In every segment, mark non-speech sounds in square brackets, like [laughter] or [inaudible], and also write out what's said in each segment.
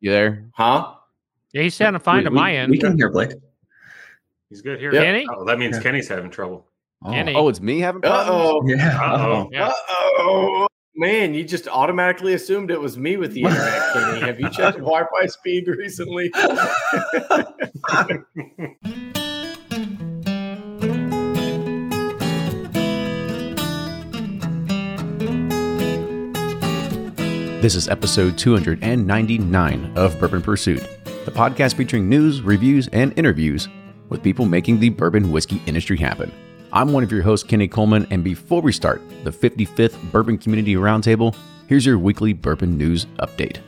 You there? Huh? Yeah, he's sounding fine We- to we- my end. We can hear Blake. He's good here. Yeah. Kenny? Oh, that means Yeah. Kenny's having trouble. Oh, Kenny. Oh, it's me having Uh-oh. yeah. Uh-oh. Yeah. Uh oh. Man, you just automatically assumed it was me with the internet, Kenny. Have you checked [laughs] Wi-Fi speed recently? [laughs] This is episode 299 of Bourbon Pursuit, the podcast featuring news, reviews, and interviews with people making the bourbon whiskey industry happen. I'm one of your hosts, Kenny Coleman, and before we start the 55th Bourbon Community Roundtable, here's your weekly bourbon news update.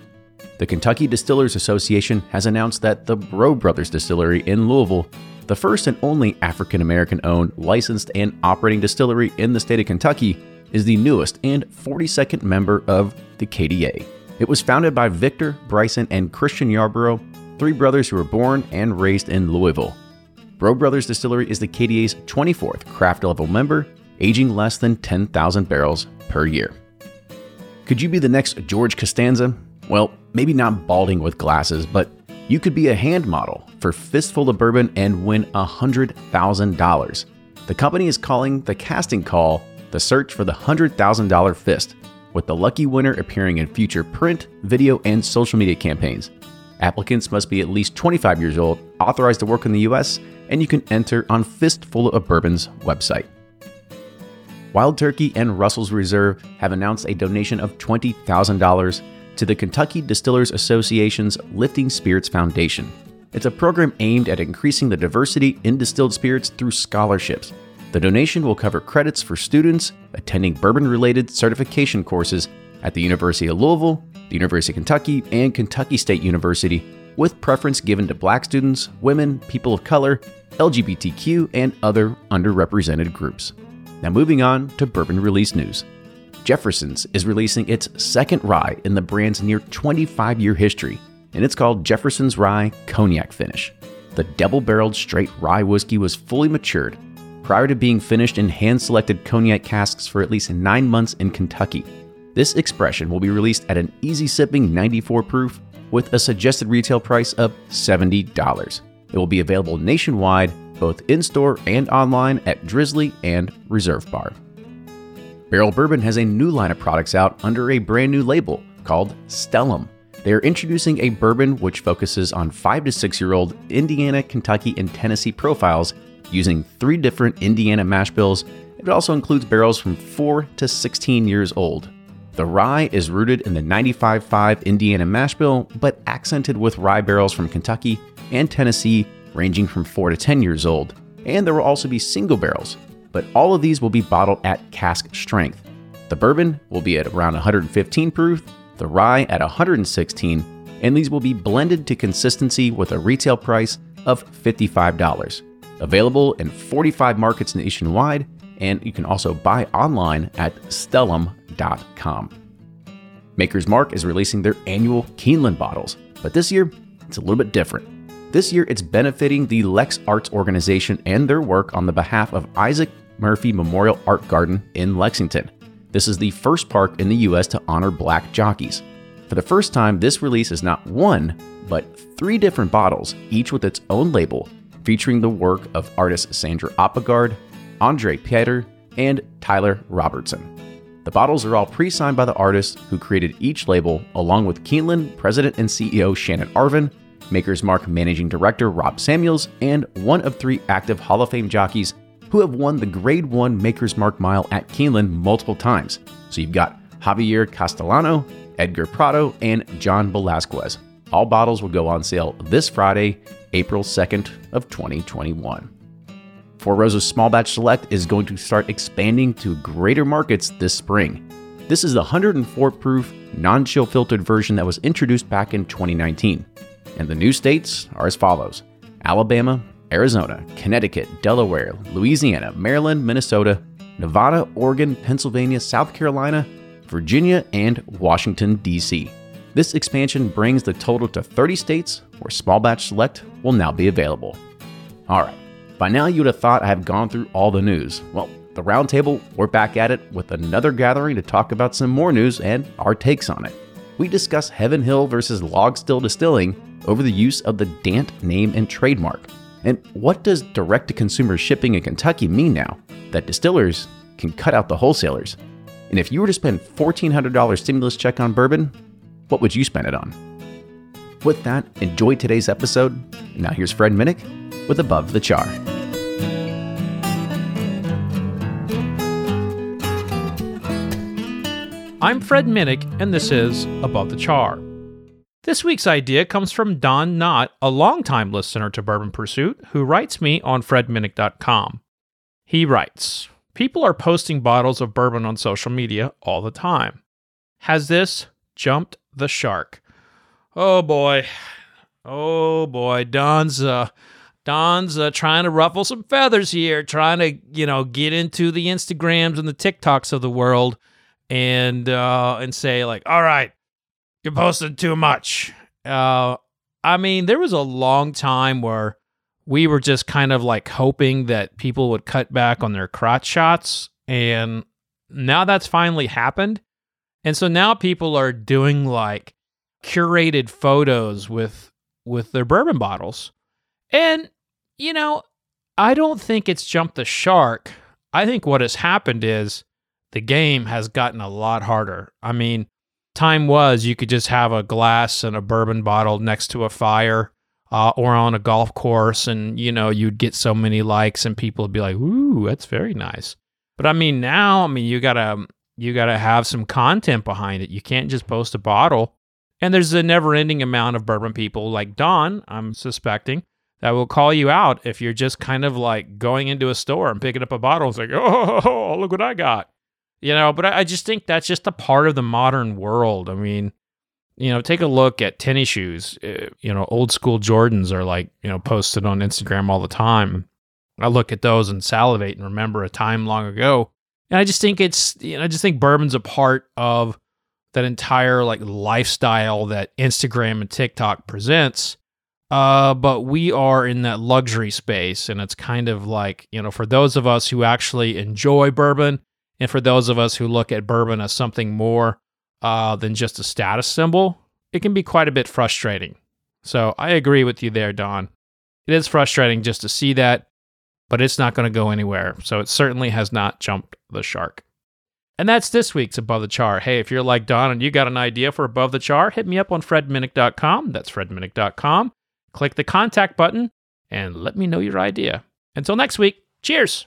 The Kentucky Distillers Association has announced that the Brough Brothers Distillery in Louisville, the first and only African American owned, licensed, and operating distillery in the state of Kentucky, is the newest and 42nd member of the KDA. It was founded by Victor, Bryson, and Christian Yarbrough, three brothers who were born and raised in Louisville. Brough Brothers Distillery is the KDA's 24th craft level member, aging less than 10,000 barrels per year. Could you be the next George Costanza? Well, maybe not balding with glasses, but you could be a hand model for Fistful of Bourbon and win $100,000. The company is calling the casting call the search for the $100,000 fist, with the lucky winner appearing in future print, video, and social media campaigns. Applicants must be at least 25 years old, authorized to work in the US, and you can enter on Fistful of Bourbon's website. Wild Turkey and Russell's Reserve have announced a donation of $20,000 to the Kentucky Distillers Association's Lifting Spirits Foundation. It's a program aimed at increasing the diversity in distilled spirits through scholarships. The donation will cover credits for students attending bourbon related certification courses at the University of Louisville, the University of Kentucky, and Kentucky State University, with preference given to black students, women, people of color, LGBTQ, and other underrepresented groups. Now, moving on to bourbon release news. Jefferson's is releasing its second rye in the brand's near 25 year history, and it's called Jefferson's Rye Cognac Finish. The double barreled straight rye whiskey was fully matured prior to being finished in hand selected cognac casks for at least nine months in Kentucky. This expression will be released at an easy sipping 94 proof with a suggested retail price of $70. It will be available nationwide, both in store and online at Drizly and Reserve Bar. Barrell Bourbon has a new line of products out under a brand new label called Stellum. They are introducing a bourbon which focuses on 5 to 6 year old Indiana, Kentucky, and Tennessee profiles using three different Indiana mash bills. It also includes barrels from 4 to 16 years old. The rye is rooted in the 95.5 Indiana mash bill, but accented with rye barrels from Kentucky and Tennessee ranging from 4 to 10 years old. And there will also be single barrels, but all of these will be bottled at cask strength. The bourbon will be at around 115 proof, the rye at 116, and these will be blended to consistency with a retail price of $55. Available in 45 markets nationwide, and you can also buy online at stellum.com. Maker's Mark is releasing their annual Keeneland bottles, but this year it's a little bit different. This year it's benefiting the Lex Arts organization and their work on the behalf of Isaac Murphy Memorial Art Garden in Lexington. This is the first park in the US to honor black jockeys. For the first time, this release is not one, but three different bottles, each with its own label, featuring the work of artists Sandra Oppegard, Andre Pater, and Tyler Robertson. The bottles are all pre signed by the artists who created each label, along with Keeneland President and CEO Shannon Arvin, Maker's Mark Managing Director Rob Samuels, and one of three active Hall of Fame jockeys who have won the Grade 1 Maker's Mark Mile at Keeneland multiple times. So you've got Javier Castellano, Edgar Prado, and John Velazquez. All bottles will go on sale this Friday, April 2nd of 2021. Four Roses Small Batch Select is going to start expanding to greater markets this spring. This is the 104 proof, non chill filtered version that was introduced back in 2019. And the new states are as follows Alabama, Arizona, Connecticut, Delaware, Louisiana, Maryland, Minnesota, Nevada, Oregon, Pennsylvania, South Carolina, Virginia, and Washington, D.C. This expansion brings the total to 30 states where Small Batch Select will now be available. All right, by now you would have thought I have gone through all the news. Well, the roundtable, we're back at it with another gathering to talk about some more news and our takes on it. we discuss Heaven Hill versus Log Still Distilling over the use of the Dant name and trademark. And what does direct to consumer shipping in Kentucky mean now that distillers can cut out the wholesalers? And if you were to spend $1,400 stimulus check on bourbon, what would you spend it on? With that, enjoy today's episode. Now here's Fred Minnick with Above the Char. I'm Fred Minnick, and this is Above the Char. This week's idea comes from Don Knott, a longtime listener to Bourbon Pursuit, who writes me on fredminnick.com. He writes People are posting bottles of bourbon on social media all the time. Has this jumped the shark? Oh boy. Oh boy. Don's uh Don's uh, trying to ruffle some feathers here, trying to, you know, get into the Instagrams and the TikToks of the world and uh and say like, "All right, you're posting too much." Uh I mean, there was a long time where we were just kind of like hoping that people would cut back on their crotch shots and now that's finally happened. And so now people are doing like curated photos with with their bourbon bottles. And you know, I don't think it's jumped the shark. I think what has happened is the game has gotten a lot harder. I mean, time was you could just have a glass and a bourbon bottle next to a fire uh, or on a golf course, and you know you'd get so many likes, and people would be like, "Ooh, that's very nice." But I mean, now, I mean, you gotta you gotta have some content behind it. You can't just post a bottle. And there's a never-ending amount of bourbon people like Don, I'm suspecting, that will call you out if you're just kind of like going into a store and picking up a bottle. It's like, [laughs] oh, look what I got. You know, but I just think that's just a part of the modern world. I mean, you know, take a look at tennis shoes. Uh, you know, old school Jordans are like, you know, posted on Instagram all the time. I look at those and salivate and remember a time long ago. And I just think it's, you know, I just think bourbon's a part of that entire like lifestyle that Instagram and TikTok presents. Uh, but we are in that luxury space, and it's kind of like, you know, for those of us who actually enjoy bourbon, and for those of us who look at bourbon as something more uh, than just a status symbol, it can be quite a bit frustrating. So I agree with you there, Don. It is frustrating just to see that, but it's not going to go anywhere. So it certainly has not jumped the shark. And that's this week's Above the Char. Hey, if you're like Don and you got an idea for Above the Char, hit me up on fredminnick.com. That's fredminnick.com. Click the contact button and let me know your idea. Until next week, cheers.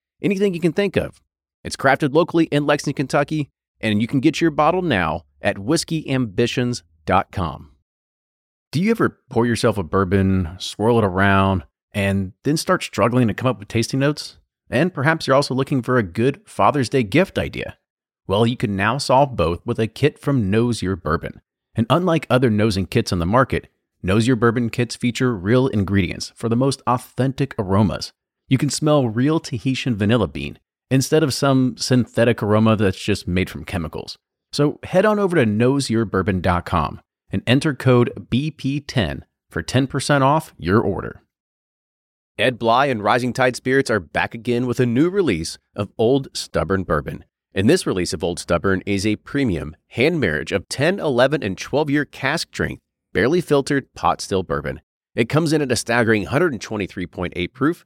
anything you can think of. It's crafted locally in Lexington, Kentucky, and you can get your bottle now at whiskeyambitions.com. Do you ever pour yourself a bourbon, swirl it around, and then start struggling to come up with tasting notes? And perhaps you're also looking for a good Father's Day gift idea. Well, you can now solve both with a kit from Nose Your Bourbon. And unlike other nosing kits on the market, Nose Your Bourbon kits feature real ingredients for the most authentic aromas. You can smell real Tahitian vanilla bean instead of some synthetic aroma that's just made from chemicals. So head on over to noseyourbourbon.com and enter code BP10 for 10% off your order. Ed Bly and Rising Tide Spirits are back again with a new release of Old Stubborn Bourbon. And this release of Old Stubborn is a premium hand marriage of 10, 11, and 12 year cask strength, barely filtered pot still bourbon. It comes in at a staggering 123.8 proof,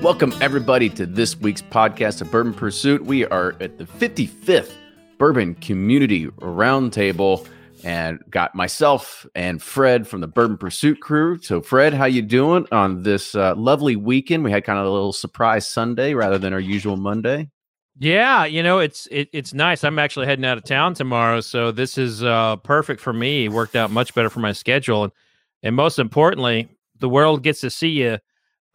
Welcome, everybody, to this week's podcast of Bourbon Pursuit. We are at the 55th Bourbon Community Roundtable and got myself and Fred from the Bourbon Pursuit crew. So, Fred, how you doing on this uh, lovely weekend? We had kind of a little surprise Sunday rather than our usual Monday. Yeah, you know it's it, it's nice. I'm actually heading out of town tomorrow, so this is uh, perfect for me. It worked out much better for my schedule, and, and most importantly, the world gets to see you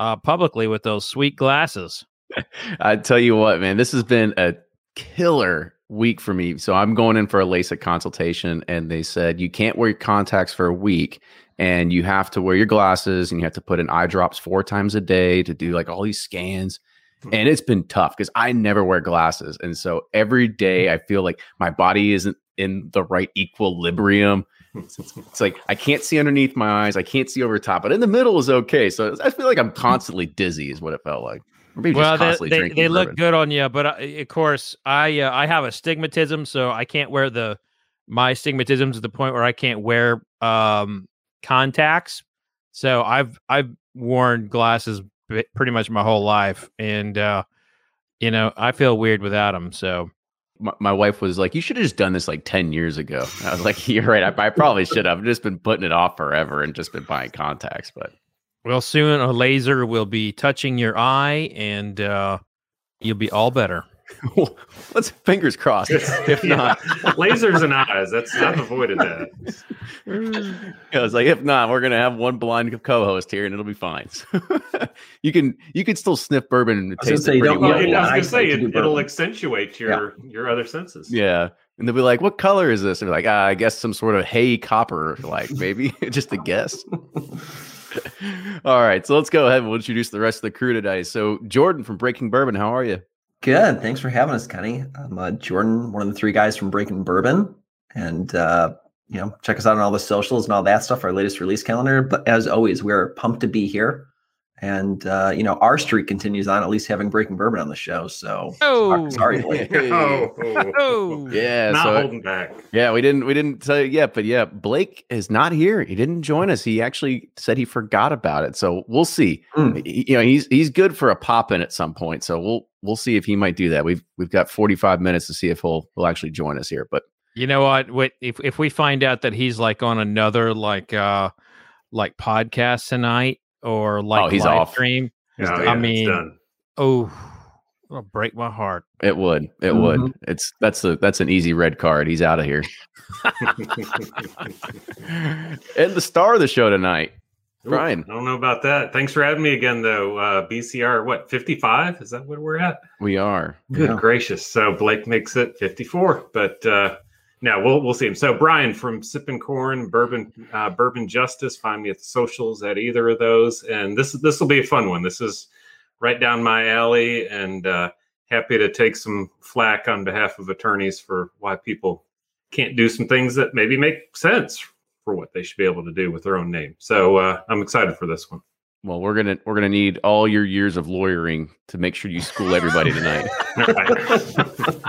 uh, publicly with those sweet glasses. [laughs] I tell you what, man, this has been a killer week for me. So I'm going in for a LASIK consultation, and they said you can't wear your contacts for a week, and you have to wear your glasses, and you have to put in eye drops four times a day to do like all these scans. And it's been tough because I never wear glasses, and so every day I feel like my body isn't in the right equilibrium. It's like I can't see underneath my eyes, I can't see over top, but in the middle is okay. So I feel like I'm constantly dizzy, is what it felt like. Well, just they, constantly they, drinking they look good on you, but I, of course, I uh, I have astigmatism, so I can't wear the my astigmatism to the point where I can't wear um, contacts. So I've I've worn glasses pretty much my whole life, and uh, you know I feel weird without them. So my, wife was like, "You should have just done this like ten years ago." I was like, [laughs] "You're right. I, I probably should have. I've just been putting it off forever and just been buying contacts." But well, soon a laser will be touching your eye, and uh, you'll be all better. [laughs] let's fingers crossed. If [laughs] Yeah. not, lasers and eyes. That's I've avoided that. I was like, if not, we're gonna have one blind co-host here, and it'll be fine. [laughs] you can you can still sniff bourbon and was taste say, it you pretty don't Well, well. need I was Yeah, gonna I say like to it, do it'll bourbon. accentuate your your other senses. Yeah. And they'll be like, what color is this? And they're like, ah, I guess some sort of hay copper, like maybe just a guess. All right. So let's go ahead and we'll introduce the rest of the crew today. So, Jordan from Breaking Bourbon, how are you? Good. Thanks for having us, Kenny. I'm uh, Jordan, one of the three guys from Breaking Bourbon. And, uh, you know, check us out on all the socials and all that stuff, our latest release calendar. But as always, we're pumped to be here. And, uh, you know, our streak continues on, at least having Breaking Bourbon on the show. So, Oh, sorry, Blake. [laughs] Oh, oh, Yeah. not so holding back. Yeah, we didn't we didn't tell you yet, but yeah, Blake is not here. He didn't join us. He actually said he forgot about it. So we'll see. Hmm. Y- You know, he's he's good for a pop in at some point. So we'll we'll see if he might do that. We've we've got 45 minutes to see if he'll he'll actually join us here. But You know what? Wait, if if we find out that he's like on another like uh like podcast tonight or like Oh, he's live off. stream, No, yeah, I mean- oh, it'll break my heart. it would. It Mhm. would. It's that's the that's an easy red card. He's out of here. [laughs] and the star of the show tonight. Ooh, Brian. I don't know about that. Thanks for having me again, though. Uh, BCR, what, 55? Is that where we're at? We are. Good Yeah. gracious. So Blake makes it 54, but uh, now we'll we'll see him. So Brian from Sipping Corn, Bourbon uh, Bourbon Justice. Find me at the socials at either of those, and this this will be a fun one. This is right down my alley, and uh, happy to take some flack on behalf of attorneys for why people can't do some things that maybe make sense for what they should be able to do with their own name. So uh, I'm excited for this one. Well, we're gonna we're gonna need all your years of lawyering to make sure you school everybody tonight.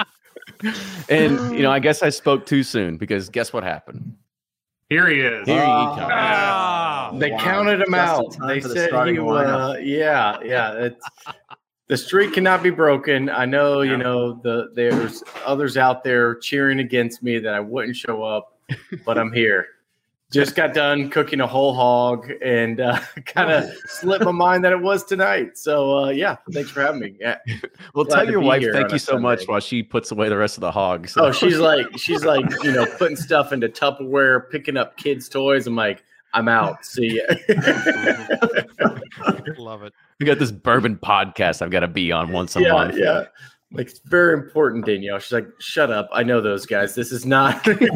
[laughs] And you know, I [laughs] guess I spoke too soon because guess what happened? Here he is. Here he Ah. comes. Ah, They Wow. counted him Just out. They for the said he lineup. uh, yeah, yeah. It's, the streak cannot be broken. I know, you know, the there's others out there cheering against me that I wouldn't show up, but I'm here. Just got done cooking a whole hog and uh, [laughs] kind of slipped my mind that it was tonight. So uh, yeah, thanks for having me. Yeah. [laughs] Well, Glad tell your wife thank you a so much while she puts away the rest of the hog. So- Oh, she's like [laughs] she's like you know putting stuff into Tupperware, picking up kids' toys. I'm like, I'm out. See ya. love it. we got this bourbon podcast I've got to be on once a yeah, month. yeah. Like it's very important, Danielle. She's like, shut up. I know those guys. This is not. Like, [laughs]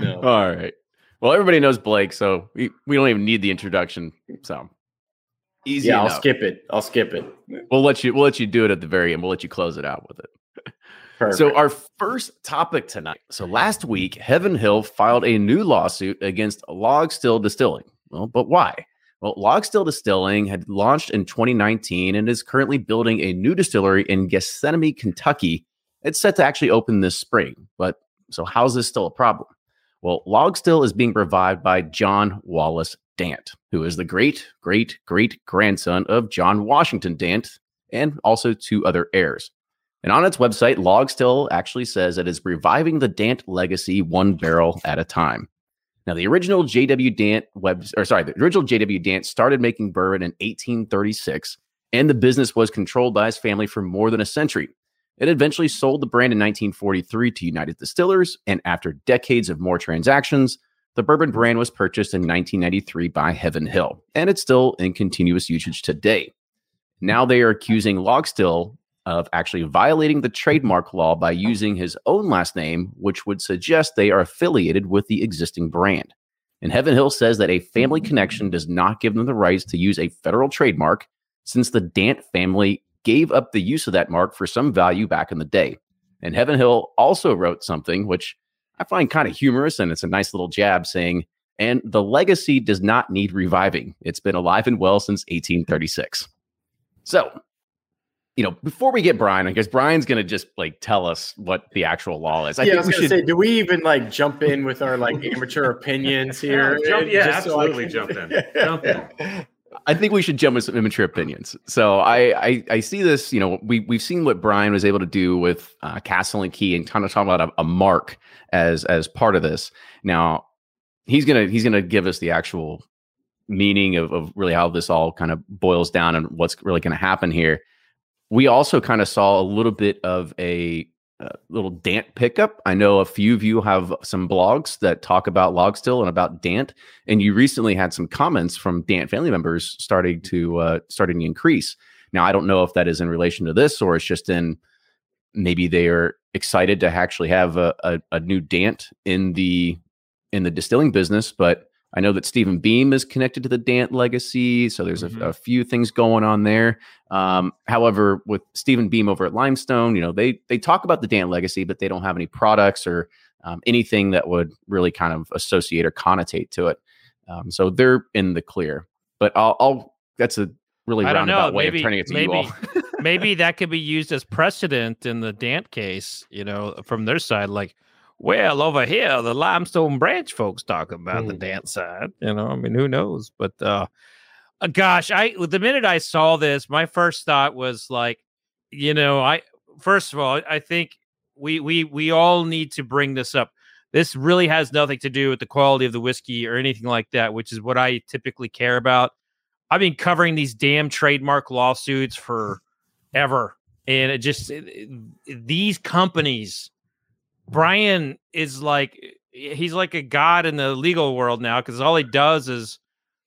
no. All right. Well, everybody knows Blake, so we, we don't even need the introduction. So Easy yeah, enough. I'll skip it. I'll skip it. We'll let you. We'll let you do it at the very end. We'll let you close it out with it. Perfect. So, our first topic tonight. So, last week, Heaven Hill filed a new lawsuit against Log Still Distilling. Well, but why? Well, Log Still Distilling had launched in 2019 and is currently building a new distillery in Gethsemane, Kentucky. It's set to actually open this spring. But so, how's this still a problem? Well, Log Still is being revived by John Wallace Dant, who is the great, great, great grandson of John Washington Dant and also two other heirs. And on its website, Log Still actually says it is reviving the Dant legacy one barrel at a time. Now, the original JW Dant web, or sorry, the original JW Dant started making bourbon in 1836, and the business was controlled by his family for more than a century. It eventually sold the brand in 1943 to United Distillers, and after decades of more transactions, the bourbon brand was purchased in 1993 by Heaven Hill, and it's still in continuous usage today. Now they are accusing Log Still of actually violating the trademark law by oh. using his own last name, which would suggest they are affiliated with the existing brand. And Heaven Hill says that a family connection mm. does not give them the rights to use a federal trademark since the Dant family gave up the use of that mark for some value back in the day. And Heaven Hill also wrote something which I find kind of humorous and it's a nice little jab saying, and the legacy does not need reviving. It's been alive and well since 1836. So, you know, before we get Brian, I guess Brian's going to just like tell us what the actual law is. I yeah, I think was gonna should. say, do we even like jump in with our like amateur opinions here? Yeah, jump- yeah, Just so absolutely can- jump in. [laughs] Jump in. I think we should jump with some immature opinions. So I, I, I see this. You know, we we've seen what Brian was able to do with uh, Castle and Key, and kind of talking about a, a mark as as part of this. Now he's gonna he's gonna give us the actual meaning of, of really how this all kind of boils down and what's really going to happen here. We also kind of saw a little bit of a, uh little Dant pickup. I know a few of you have some blogs that talk about Log Still and about Dant, and you recently had some comments from Dant family members starting to uh, starting to increase. Now, I don't know if that is in relation to this or it's just in maybe they are excited to actually have a, a, a new Dant in the in the distilling business, but I know that Stephen Beam is connected to the Dant legacy, so there's Mhm. a, a few things going on there. Um, however, with Stephen Beam over at Limestone, you know they they talk about the Dant legacy, but they don't have any products or um, anything that would really kind of associate or connotate to it. Um, so they're in the clear. But I'll, I'll that's a really I don't roundabout know. way Maybe of turning it to maybe you all. maybe [laughs] that could be used as precedent in the Dant case. You know, from their side, like, well, over here, the Limestone Branch folks talk about the Dant's side. You know, I mean, who knows? But uh, uh, gosh, I the minute I saw this, my first thought was like, you know, I first of all, I think we we we all need to bring this up. This really has nothing to do with the quality of the whiskey or anything like that, which is what I typically care about. I've been covering these damn trademark lawsuits for ever, and it just it- it- these companies. Brian is like he's like a god in the legal world now because all he does is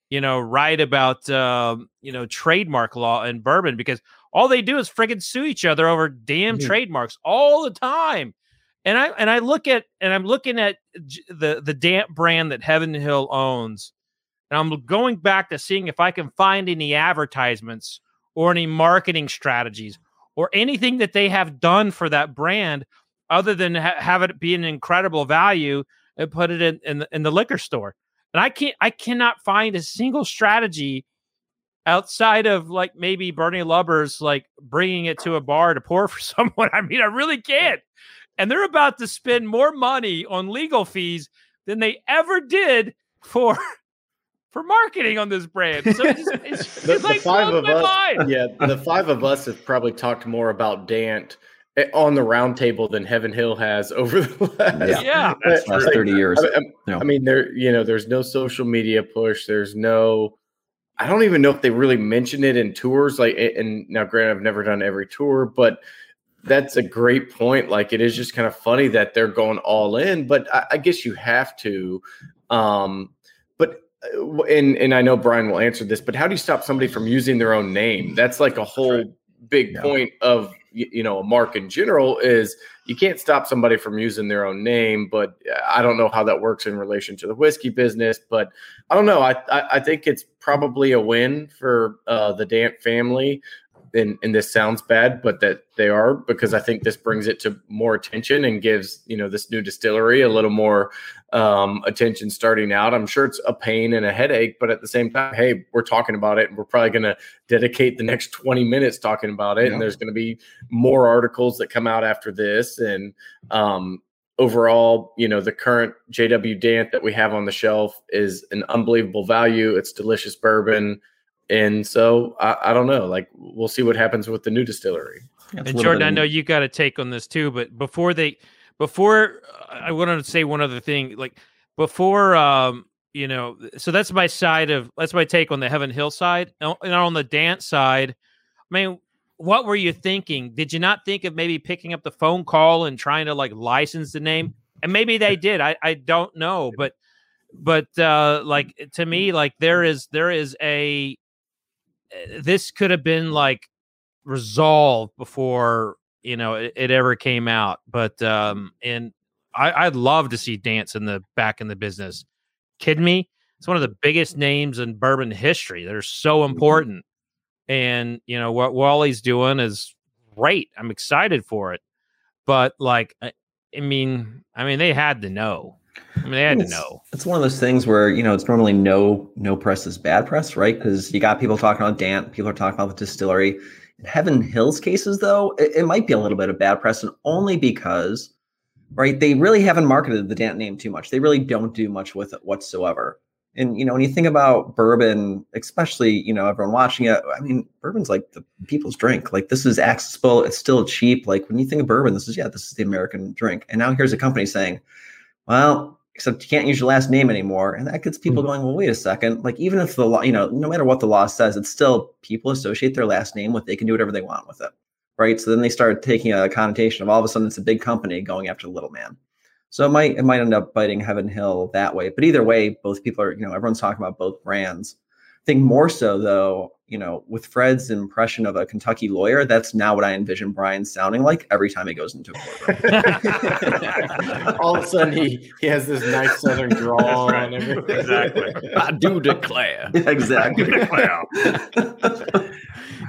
you know write about um, you know trademark law and bourbon because all they do is friggin' sue each other over damn Mhm. trademarks all the time. And I and I look at and I'm looking at the the Dant brand that Heaven Hill owns, and I'm going back to seeing if I can find any advertisements or any marketing strategies or anything that they have done for that brand other than ha- have it be an incredible value and put it in in the, in the liquor store. And I can't I cannot find a single strategy outside of like maybe Bernie Lubbers like bringing it to a bar to pour [laughs] for someone. I mean, I really can't. And they're about to spend more money on legal fees than they ever did for [laughs] for marketing on this brand. So it's, it's, The, [laughs] it's the like five of my us, mind. yeah, the five of us have probably talked more about Dant on the roundtable than Heaven Hill has [laughs] over the last. Yeah. That's Uh, Last like, 30 years. I, I- Yeah. I mean, there, you know, there's no social media push. There's no, I don't even know if they really mention it in tours. Like, and now, granted, I've never done every tour, but that's a great point. Like, it is just kind of funny that they're going all in, but I, I guess you have to. Um, but uh, and and I know Brian will answer this, but how do you stop somebody from using their own name? That's like a whole big Yeah. point of you, know a mark in general is you can't stop somebody from using their own name, but I don't know how that works in relation to the whiskey business. But I don't know. I I, I think it's probably a win for uh, the Dant family and, and this sounds bad, but that they are because I think this brings it to more attention and gives you know this new distillery a little more um, attention starting out. I'm sure it's a pain and a headache, but at the same time, hey, we're talking about it, and we're probably going to dedicate the next 20 minutes talking about it, yeah. and there's going to be more articles that come out after this, and um, overall, you know, the current JW Dant that we have on the shelf is an unbelievable value. It's delicious bourbon. And so I, I don't know. Like we'll see what happens with the new distillery. Yeah, and Jordan, I know you got a take on this too, but before they, before I wanted to say one other thing, like before, um, you know, so that's my side of that's my take on the Heaven Hill side, and on the Dant's side. I mean, what were you thinking? Did you not think of maybe picking up the phone call and trying to like license the name? And maybe they did. I I don't know, but but uh like to me, like there is there is a this could have been like resolved before you know it, it ever came out. But um, and I, would love to see Dants in the back in the business. Kidding me? It's one of the biggest names in bourbon history. They're so mm-hmm. important, and you know what Wally's doing is great. I'm excited for it, but like, I, I mean, I mean, they had to know. I mean, they had it's, to know. It's one of those things where you know it's normally no no press is bad press, right? Because you got people talking about Dant, people are talking about the distillery. In Heaven Hills cases, though, it, it might be a little bit of bad press, and only because, right, they really haven't marketed the Dant name too much. They really don't do much with it whatsoever. And you know, when you think about bourbon, especially you know everyone watching it, I mean, bourbon's like the people's drink. Like this is accessible. It's still cheap. Like when you think of bourbon, this is yeah, this is the American drink. And now here's a company saying, well, except you can't use your last name anymore. And that gets people mm-hmm. going, well, wait a second. Like, even if the law, you know, no matter what the law says, it's still people associate their last name with, they can do whatever they want with it. Right. So then they start taking a connotation of all of a sudden it's a big company going after the little man. So it might, it might end up biting Heaven Hill that way. But either way, both people are, you know, everyone's talking about both brands. I think more so though, you know, with Fred's impression of a Kentucky lawyer, that's now what I envision Brian sounding like every time he goes into a courtroom. [laughs] All of a sudden, he he has this nice southern [laughs] drawl right. and everything. Exactly. I do declare. [laughs] exactly. Do declare. All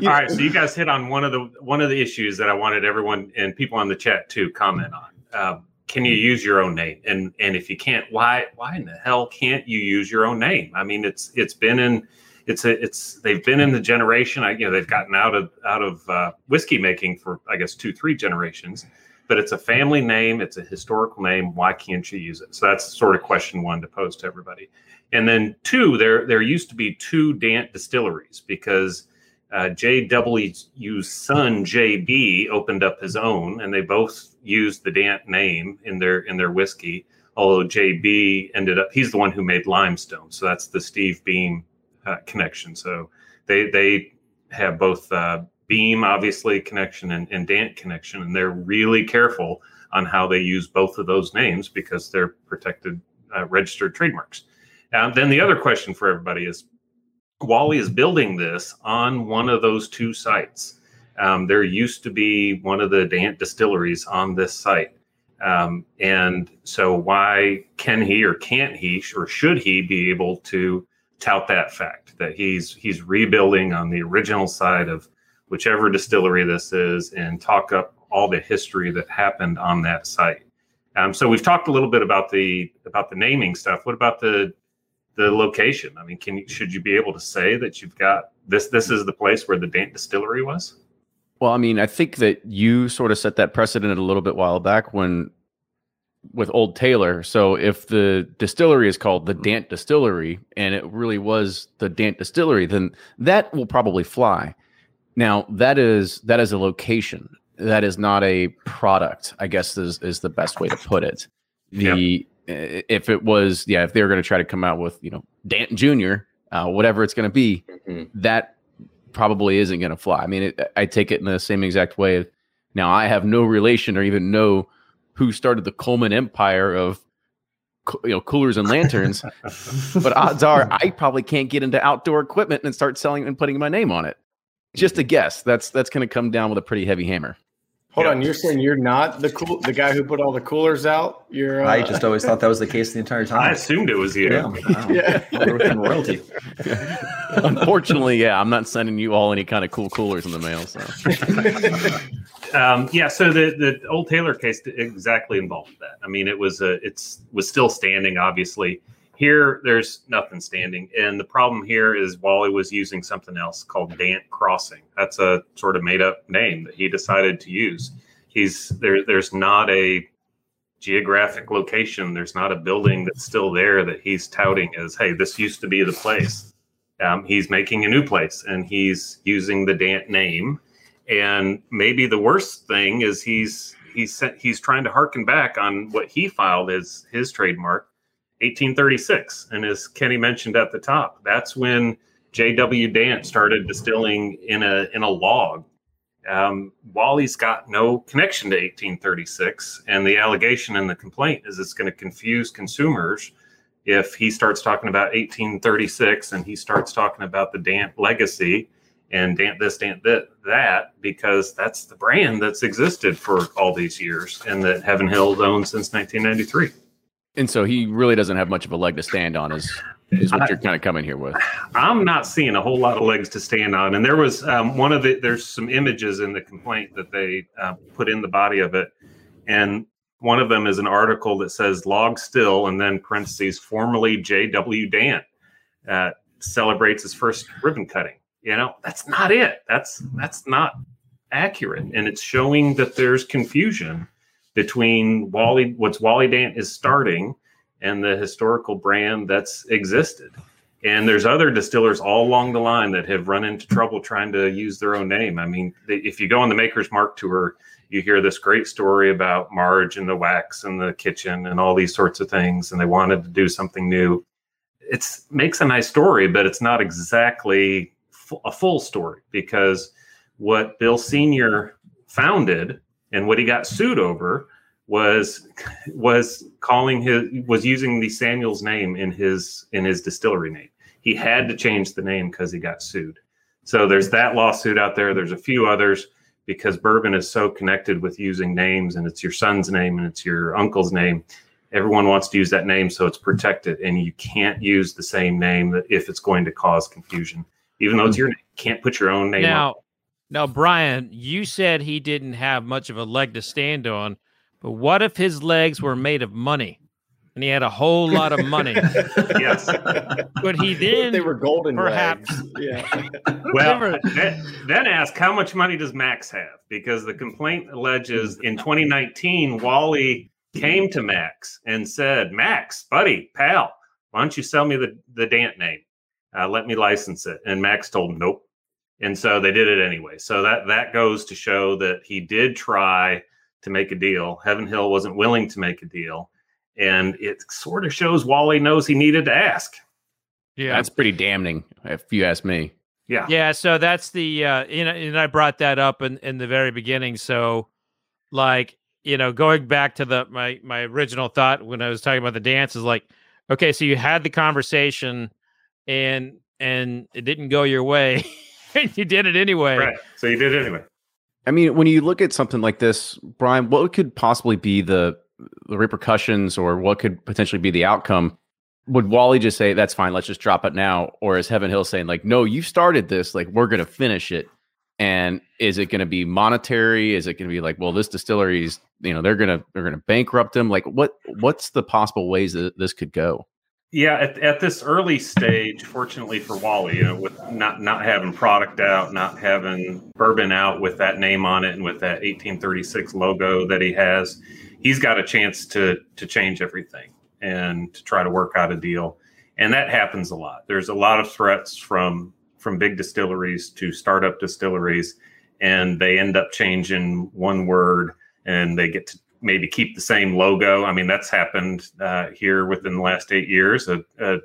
right, so you guys hit on one of the one of the issues that I wanted everyone and people on the chat to comment on. Um, can you use your own name? And and if you can't, why why in the hell can't you use your own name? I mean, it's it's been in it's a, it's they've been in the generation. I, you know, they've gotten out of out of uh, whiskey making for I guess two three generations, but it's a family name. It's a historical name. Why can't you use it? So that's sort of question one to pose to everybody. And then two, there there used to be two Dant distilleries because uh, J.W.'s son J.B. opened up his own, and they both used the Dant name in their in their whiskey. Although J.B. ended up, he's the one who made Limestone, so that's the Steve Beam uh, connection. So they they have both uh, Beam obviously connection and, and Dant connection, and they're really careful on how they use both of those names because they're protected uh, registered trademarks. And then the other question for everybody is, Wally is building this on one of those two sites. Um, there used to be one of the Dant distilleries on this site. Um, and so, why can he or can't he or should he be able to tout that fact that he's he's rebuilding on the original side of whichever distillery this is and talk up all the history that happened on that site. Um, so we've talked a little bit about the about the naming stuff. What about the the location? I mean, can you, should you be able to say that you've got this? This is the place where the Dant distillery was. Well, I mean, I think that you sort of set that precedent a little bit while back when with Old Taylor. So if the distillery is called the Dant Distillery and it really was the Dant Distillery, then that will probably fly. Now that is that is a location. That is not a product. I guess is is the best way to put it. The if it was yeah if they were going to try to come out with you know Dant Junior uh, whatever it's going to be mm-hmm. that probably isn't going to fly. I mean it, I take it in the same exact way. Now I have no relation or even know who started the Coleman empire of you know coolers and lanterns. [laughs] But odds are i probably can't get into outdoor equipment and start selling and putting my name on it. Just a mm-hmm. guess. That's that's going to come down with a pretty heavy hammer Hold Yeah. on, you're saying you're not the cool the guy who put all the coolers out? You're uh, I just always thought that was the case the entire time. I assumed it was you. Yeah, [laughs] wow. Yeah. Royalty. [laughs] Unfortunately, yeah, I'm not sending you all any kind of cool coolers in the mail. So [laughs] Um, yeah, so the the old Taylor case exactly involved that. I mean, it was a it's was still standing. Obviously, here there's nothing standing, and the problem here is Wally was using something else called Dant Crossing. That's a sort of made up name that he decided to use. He's there. There's not a geographic location. There's not a building that's still there that he's touting as, hey, this used to be the place. Um, he's making a new place, and he's using the Dant name and maybe the worst thing is he's he's he's trying to harken back on what he filed as his trademark 1836 and as kenny mentioned at the top that's when jw dant started distilling in a in a log um, wally's got no connection to 1836 and the allegation in the complaint is it's going to confuse consumers if he starts talking about 1836 and he starts talking about the dant legacy and Dant this, Dant that, that, because that's the brand that's existed for all these years and that Heaven Hill's owned since 1993. And so he really doesn't have much of a leg to stand on. Is is what you're kind of coming here with? I'm not seeing a whole lot of legs to stand on. And there was um, one of the, there's some images in the complaint that they uh, put in the body of it. And one of them is an article that says log still and then parentheses formerly J.W. Dant uh, celebrates his first ribbon cutting. You know, that's not it. That's that's not accurate. And it's showing that there's confusion between Wally, what's Wally Dant is starting and the historical brand that's existed. And there's other distillers all along the line that have run into trouble trying to use their own name. I mean, if you go on the Maker's Mark tour, you hear this great story about Marge and the wax and the kitchen and all these sorts of things. And they wanted to do something new. It makes a nice story, but it's not exactly fu- a full story because what Bill Senior founded and what he got sued over was was calling his was using the Samuel's name in his in his distillery name. He had to change the name because he got sued. So there's that lawsuit out there. There's a few others because bourbon is so connected with using names and it's your son's name and it's your uncle's name. Everyone wants to use that name so it's protected and you can't use the same name that- if it's going to cause confusion. Even though it's hmm. your name, you can't put your own name on. Now, now, Brian, you said he didn't have much of a leg to stand on, but what if his legs were made of money and he had a whole lot of money? [laughs] Yes. But he then they were golden perhaps- legs. Yeah. [laughs] Well, Never- then, then ask how much money does Max have? Because the complaint alleges in 2019, Wally came to Max and said, Max, buddy, pal, why don't you sell me the, the Dant name? Uh, let me license it. And Max told him, nope. And so they did it anyway. So that, that goes to show that he did try to make a deal. Heaven Hill wasn't willing to make a deal. And it sort of shows Wally knows he needed to ask. Yeah. That's pretty damning, if you ask me. Yeah. Yeah, so that's the uh you know, and I brought that up in in the very beginning. So like, you know, going back to the my my original thought when I was talking about the Dants is like, okay, so you had the conversation and and it didn't go your way [laughs] [laughs] and you did it anyway. Right. So you did it anyway. I mean, when you look at something like this, Brian, what could possibly be the the repercussions, or what could potentially be the outcome? Would Wally just say, "That's fine, let's just drop it now," or is Heaven Hill saying, "Like, no, you started this, like, we're going to finish it"? And is it going to be monetary? Is it going to be like, well, this distillery's, you know, they're gonna they're gonna bankrupt them? Like, what what's the possible ways that this could go? Yeah, at, at this early stage, fortunately for Wally, you know, with not not having product out, not having bourbon out with that name on it and with that 1836 logo that he has, he's got a chance to to change everything and to try to work out a deal. And that happens a lot. There's a lot of threats from from big distilleries to startup distilleries, and they end up changing one word and they get to maybe keep the same logo. I mean, that's happened uh, here within the last eight years. A, a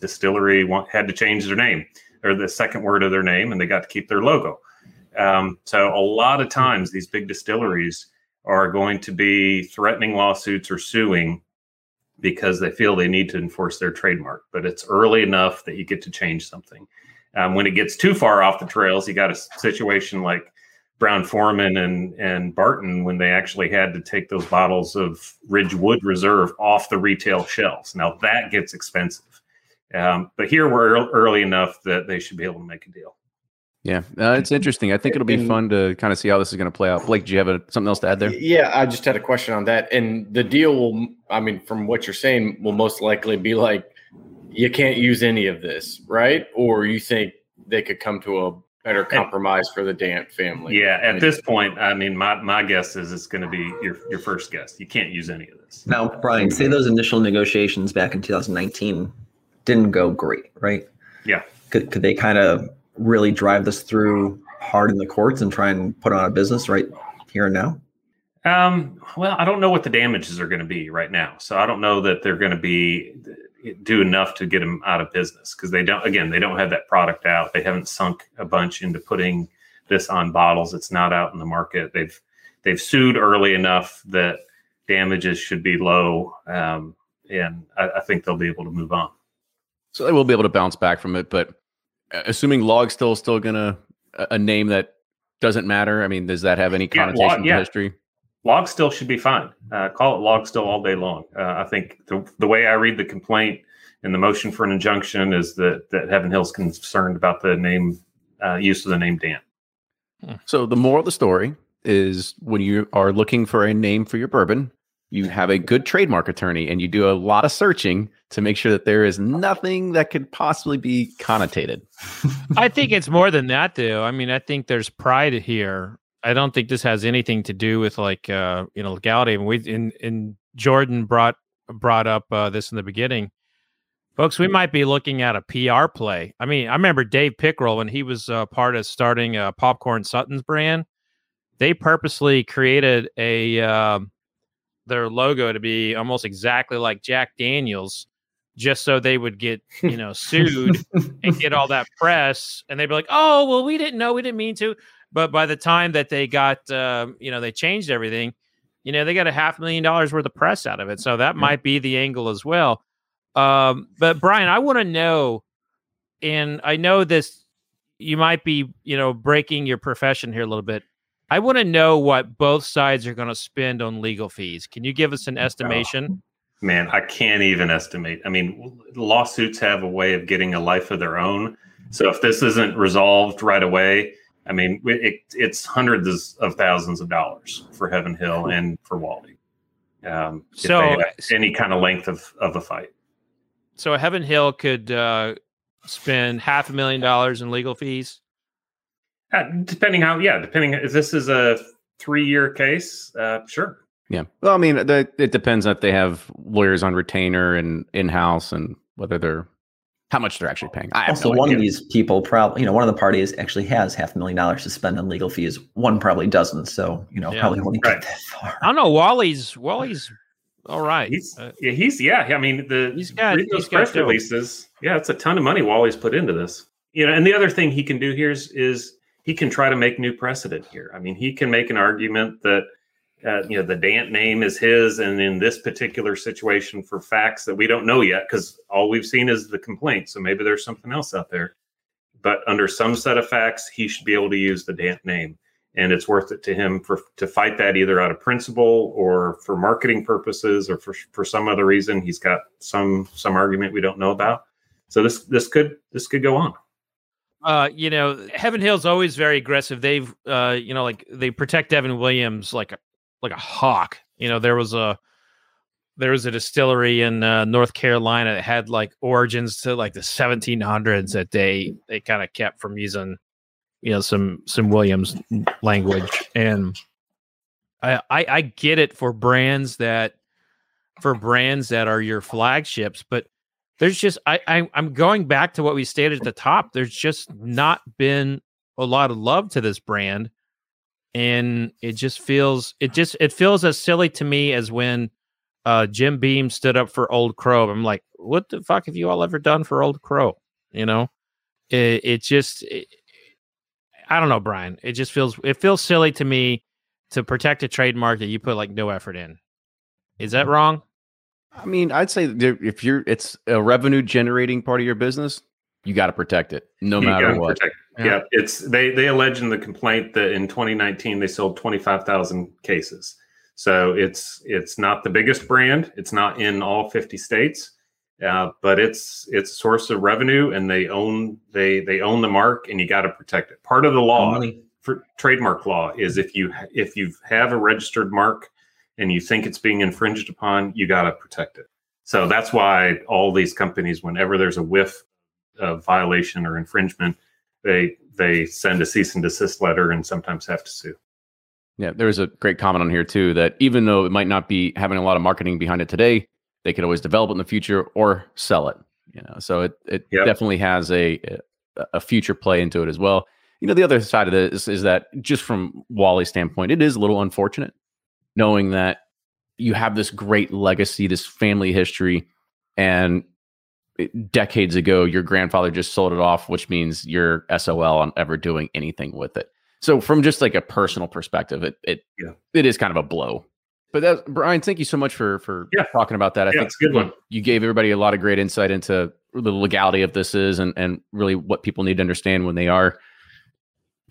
distillery want, had to change their name or the second word of their name, and they got to keep their logo. Um, so a lot of times, these big distilleries are going to be threatening lawsuits or suing because they feel they need to enforce their trademark. But it's early enough that you get to change something. Um, when it gets too far off the trails, you got a situation like Brown-Forman and and Barton when they actually had to take those bottles of Ridgewood Reserve off the retail shelves. Now that gets expensive, um, but here we're early enough that they should be able to make a deal. Yeah, uh, it's interesting. I think it'll be And- fun to kind of see how this is going to play out. Blake, do you have a, something else to add there? Yeah, I just had a question on that. And the deal will, I mean, from what you're saying, will most likely be like, you can't use any of this, right? Or you think they could come to a better compromise for the Dant family? Yeah, at this point, I mean, my, my guess is it's going to be your your first guess. You can't use any of this. Now, Brian, say those initial negotiations back in 2019 didn't go great, right? Yeah. Could, could they kind of really drive this through hard in the courts and try and put on a business right here and now? Um, well, I don't know what the damages are going to be right now, so I don't know that they're going to be do enough to get them out of business because they don't. Again, they don't have that product out. They haven't sunk a bunch into putting this on bottles. It's not out in the market. They've they've sued early enough that damages should be low, um, and I, I think they'll be able to move on. So they will be able to bounce back from it. But uh, assuming Log still still gonna a, a name that doesn't matter. I mean, does that have any Yeah, connotation Log- to yeah. history? Log still should be fine. Uh, call it log still all day long. Uh, I think the, the way I read the complaint and the motion for an injunction is that that Heaven Hill's concerned about the name uh, use of the name Dant. So the moral of the story is when you are looking for a name for your bourbon, you have a good trademark attorney and you do a lot of searching to make sure that there is nothing that could possibly be connotated. [laughs] I think it's more than that, though. I mean, I think there's pride here. I don't think this has anything to do with like uh, you know legality. Mean, we in in Jordan brought brought up uh, this in the beginning, folks. We might be looking at a PR play. I mean, I remember Dave Pickerell when he was uh, part of starting uh, Popcorn Sutton's brand. They purposely created a um, their logo to be almost exactly like Jack Daniels, just so they would get you know sued and get all that [laughs] press and they'd be like oh well we didn't know we didn't mean to but by the time that they got um, you know they changed everything you know they got a half million dollars worth of press out of it. So that might be the angle as well. Um, but brian i want to know and i know this you might be you know breaking your profession here a little bit. I want to know what both sides are going to spend on legal fees. Can you give us an estimation? Man, I can't even estimate. I mean, lawsuits have a way of getting a life of their own. So if this isn't resolved right away, I mean, it, it's hundreds of thousands of dollars for Heaven Hill and for Wally. Um, So- they any kind of length of, of a fight. so heaven hill could uh, spend half a million dollars in legal fees Uh, depending how, yeah, depending if this is a three year case, uh, sure. Yeah. Well, I mean, the, it depends if they have lawyers on retainer and in house and whether they're how much they're actually paying. I Also, no one of these people probably, you know, one of the parties actually has half a million dollars to spend on legal fees. One probably doesn't. So, you know, Yeah. probably won't Right. get that far. I don't know. Wally's Wally's all right. He's Uh, yeah, he's yeah. I mean, the He's got- those he's got press dough. releases. Yeah, it's a ton of money Wally's put into this. You know, and the other thing he can do here is is he can try to make new precedent here. I mean, he can make an argument that uh, you know the Dant name is his, and in this particular situation, for facts that we don't know yet, because all we've seen is the complaint. So maybe there's something else out there. But under some set of facts, he should be able to use the Dant name and it's worth it to him for to fight that either out of principle or for marketing purposes or for for some other reason he's got some some argument we don't know about so this this could this could go on uh, you know, Heaven Hill's always very aggressive. They've, uh, you know, like they protect Evan Williams like a like a hawk. You know, there was a there was a distillery in uh, North Carolina that had like origins to like the 1700s that they they kind of kept from using, you know, some some Williams language. And I, I I get it for brands that for brands that are your flagships, but there's just I, I I'm going back to what we stated at the top. There's just not been a lot of love to this brand, and it just feels it just it feels as silly to me as when uh, Jim Beam stood up for Old Crow. I'm like, what the fuck have you all ever done for Old Crow? You know, it, it just it, I don't know, Brian. It just feels it feels silly to me to protect a trademark that you put like no effort in. Is that wrong? I mean, I'd say if you're, it's a revenue generating part of your business. You got to protect it no You matter what. protect- Yeah. Yeah. it's they they allege in the complaint that in 2019 they sold 25,000 cases. So it's it's not the biggest brand. It's not in all 50 states, uh, but it's it's a source of revenue, and they own they they own the mark, and you got to protect it. Part of the law Money. for trademark law is if you if you have a registered mark and you think it's being infringed upon, you got to protect it. So that's why all these companies, whenever there's a whiff of violation or infringement, they they send a cease and desist letter and sometimes have to sue. Yeah, there was a great comment on here too that even though it might not be having a lot of marketing behind it today, they could always develop it in the future or sell it. You know, so it it Yep. definitely has a a future play into it as well. You know, the other side of this is that just from Wally's standpoint, it is a little unfortunate knowing that you have this great legacy, this family history, and decades ago your grandfather just sold it off, which means you're SOL on ever doing anything with it. So from just like a personal perspective, it it Yeah. it is kind of a blow. But that Brian, thank you so much for for Yeah. talking about that. I Yeah, think it's a good one. you gave everybody a lot of great insight into the legality of this is and and really what people need to understand when they are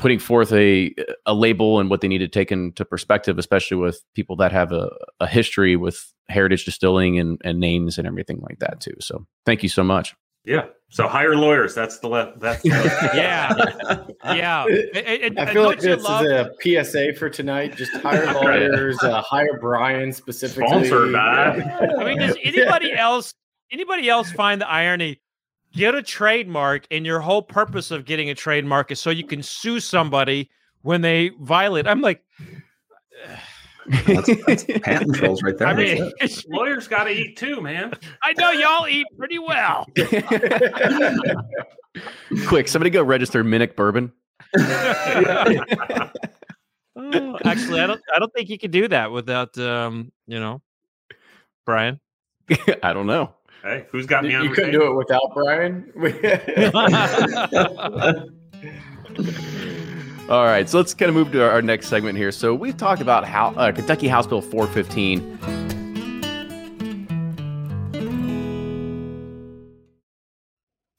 putting forth a a label and what they need to take into perspective, especially with people that have a, a history with heritage distilling and, and names and everything like that too. So thank you so much. Yeah. So hire lawyers. That's the left. That's the left. [laughs] Yeah. Yeah. It- it- it- I feel like this love- is a PSA for tonight. Just hire [laughs] lawyers, uh, hire Brian specifically. Sponsored by- I mean, does [laughs] anybody else anybody else find the irony? Get a trademark, and your whole purpose of getting a trademark is so you can sue somebody when they violate. I'm like, That's, that's [laughs] patent trolls right there. I mean, [laughs] lawyers got to eat too, man. I know y'all eat pretty well. [laughs] Quick, somebody go register Minnick Bourbon. Oh, actually, I don't. I don't think you could do that without, um, you know, Brian. I don't know. Hey, who's got me on you couldn't do it without Brian. [laughs] All right, so let's kind of move to our, next segment here. So we've talked about how uh, Kentucky House Bill 415.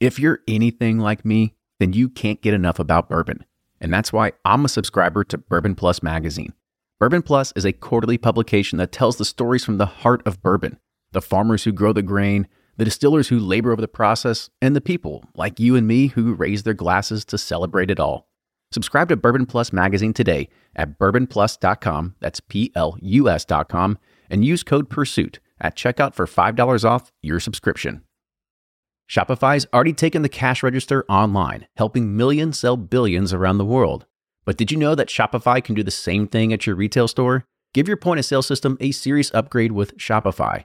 If you're anything like me, then you can't get enough about bourbon, and that's why I'm a subscriber to Bourbon Plus magazine. Bourbon Plus is a quarterly publication that tells the stories from the heart of bourbon, the farmers who grow the grain, the distillers who labor over the process, and the people like you and me who raise their glasses to celebrate it all. Subscribe to Bourbon Plus magazine today at bourbonplus.com, that's P L U S.com, and use code PURSUIT at checkout for $5 off your subscription. Shopify's already taken the cash register online, helping millions sell billions around the world. But did you know that Shopify can do the same thing at your retail store? Give your point of sale system a serious upgrade with Shopify.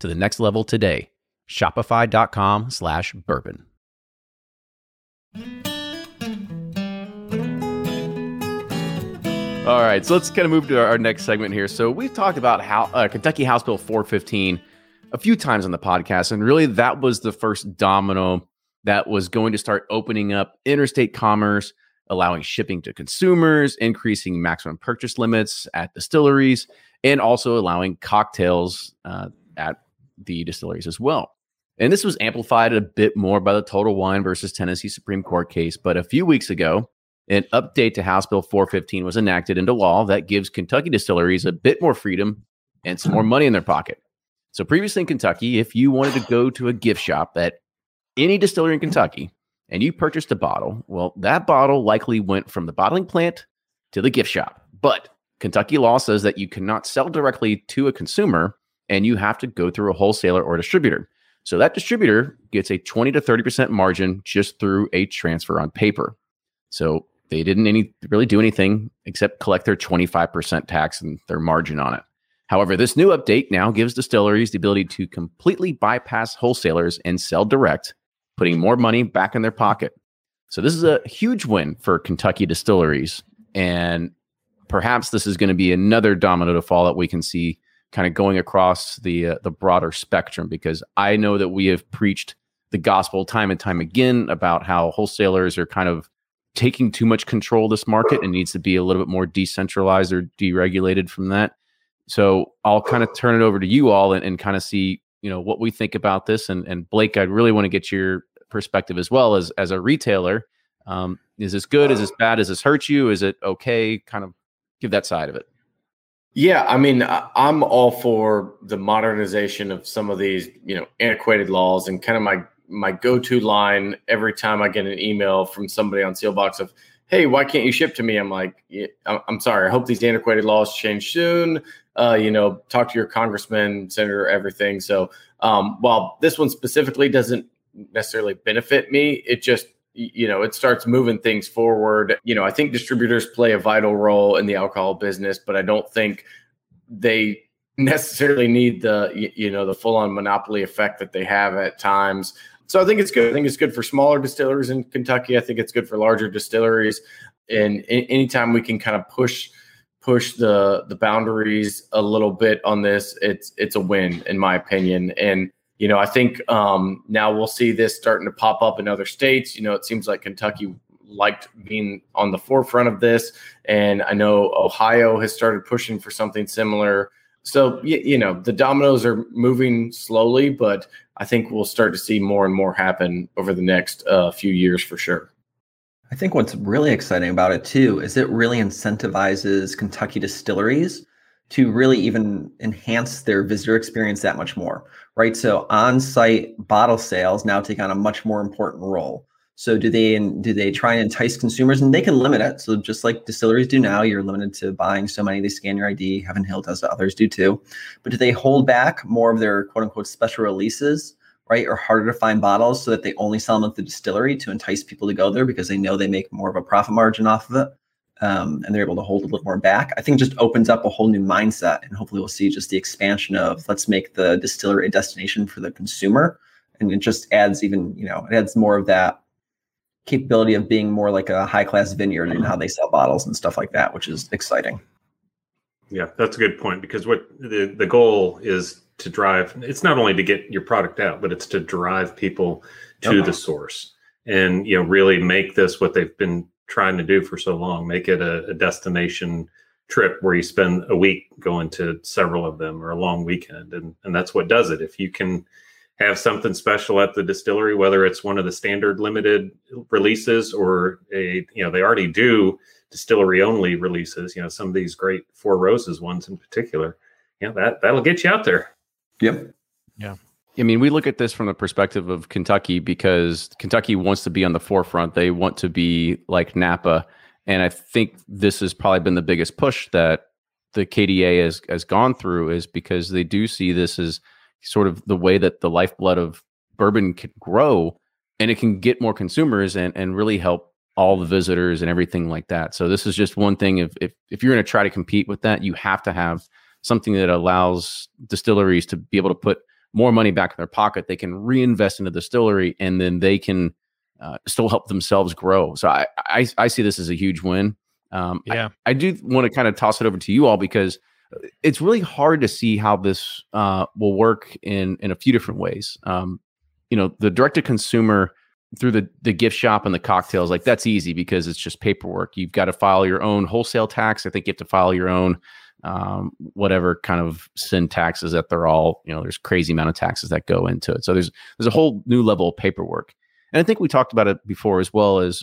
to the next level today. Shopify.com slash bourbon. All right, so let's kind of move to our, next segment here. So we've talked about how uh, Kentucky House Bill 415 a few times on the podcast, and really that was the first domino that was going to start opening up interstate commerce, allowing shipping to consumers, increasing maximum purchase limits at distilleries, and also allowing cocktails uh, at the distilleries as well. And this was amplified a bit more by the Total Wine versus Tennessee Supreme Court case. But a few weeks ago, an update to House Bill 415 was enacted into law that gives Kentucky distilleries a bit more freedom and some more money in their pocket. So previously in Kentucky, if you wanted to go to a gift shop at any distillery in Kentucky and you purchased a bottle, well, that bottle likely went from the bottling plant to the gift shop. But Kentucky law says that you cannot sell directly to a consumer and you have to go through a wholesaler or distributor. So that distributor gets a 20 to 30% margin just through a transfer on paper. So they didn't any really do anything except collect their 25% tax and their margin on it. However, this new update now gives distilleries the ability to completely bypass wholesalers and sell direct, putting more money back in their pocket. So this is a huge win for Kentucky distilleries and perhaps this is going to be another domino to fall that we can see kind of going across the uh, the broader spectrum because I know that we have preached the gospel time and time again about how wholesalers are kind of taking too much control of this market and needs to be a little bit more decentralized or deregulated from that. So I'll kind of turn it over to you all and, and kind of see, you know, what we think about this. And, and Blake, I really want to get your perspective as well as as a retailer. Um, is this good? Is this bad? Does this hurt you? Is it okay? Kind of give that side of it. Yeah, I mean, I'm all for the modernization of some of these, you know, antiquated laws and kind of my my go-to line every time I get an email from somebody on Seelbach's of, "Hey, why can't you ship to me?" I'm like, "I'm sorry. I hope these antiquated laws change soon. Uh, you know, talk to your congressman, senator, everything." So, um, while this one specifically doesn't necessarily benefit me, it just you know it starts moving things forward. You know, I think distributors play a vital role in the alcohol business, but I don't think they necessarily need the you know the full on monopoly effect that they have at times so I think it's good. I think it's good for smaller distilleries in Kentucky. I think it's good for larger distilleries. And anytime we can kind of push push the the boundaries a little bit on this, it's it's a win in my opinion. And you know, I think um, now we'll see this starting to pop up in other states. You know, it seems like Kentucky liked being on the forefront of this, and I know Ohio has started pushing for something similar. So you, you know, the dominoes are moving slowly, but I think we'll start to see more and more happen over the next uh, few years for sure. I think what's really exciting about it too is it really incentivizes Kentucky distilleries to really even enhance their visitor experience that much more, right? So on-site bottle sales now take on a much more important role. So do they do they try and entice consumers and they can limit it. So just like distilleries do now, you're limited to buying so many. They scan your ID. Heaven Hill does that. Others do too. But do they hold back more of their quote unquote special releases, right, or harder to find bottles so that they only sell them at the distillery to entice people to go there because they know they make more of a profit margin off of it, um, and they're able to hold a little more back. I think just opens up a whole new mindset, and hopefully we'll see just the expansion of let's make the distillery a destination for the consumer, and it just adds even you know it adds more of that capability of being more like a high class vineyard and how they sell bottles and stuff like that, which is exciting. Yeah, that's a good point because what the, the goal is to drive it's not only to get your product out, but it's to drive people to the source and you know really make this what they've been trying to do for so long, make it a, a destination trip where you spend a week going to several of them or a long weekend and and that's what does it. If you can have something special at the distillery, whether it's one of the standard limited releases or a, you know, they already do distillery only releases, you know, some of these great Four Roses ones in particular. Yeah, that that'll get you out there. Yep. Yeah. I mean, we look at this from the perspective of Kentucky because Kentucky wants to be on the forefront. They want to be like Napa. And I think this has probably been the biggest push that the KDA has, has gone through is because they do see this as sort of the way that the lifeblood of bourbon can grow and it can get more consumers and, and really help all the visitors and everything like that. So this is just one thing. If if, if you're going to try to compete with that, you have to have something that allows distilleries to be able to put more money back in their pocket. They can reinvest in the distillery and then they can uh, still help themselves grow. So I, I, I see this as a huge win. Um, yeah, I, I do want to kind of toss it over to you all because it's really hard to see how this uh, will work in in a few different ways. Um, you know, the direct to consumer through the the gift shop and the cocktails, like that's easy because it's just paperwork. You've got to file your own wholesale tax. I think you have to file your own um, whatever kind of sin taxes that they're all. You know, there's crazy amount of taxes that go into it. So there's there's a whole new level of paperwork. And I think we talked about it before as well as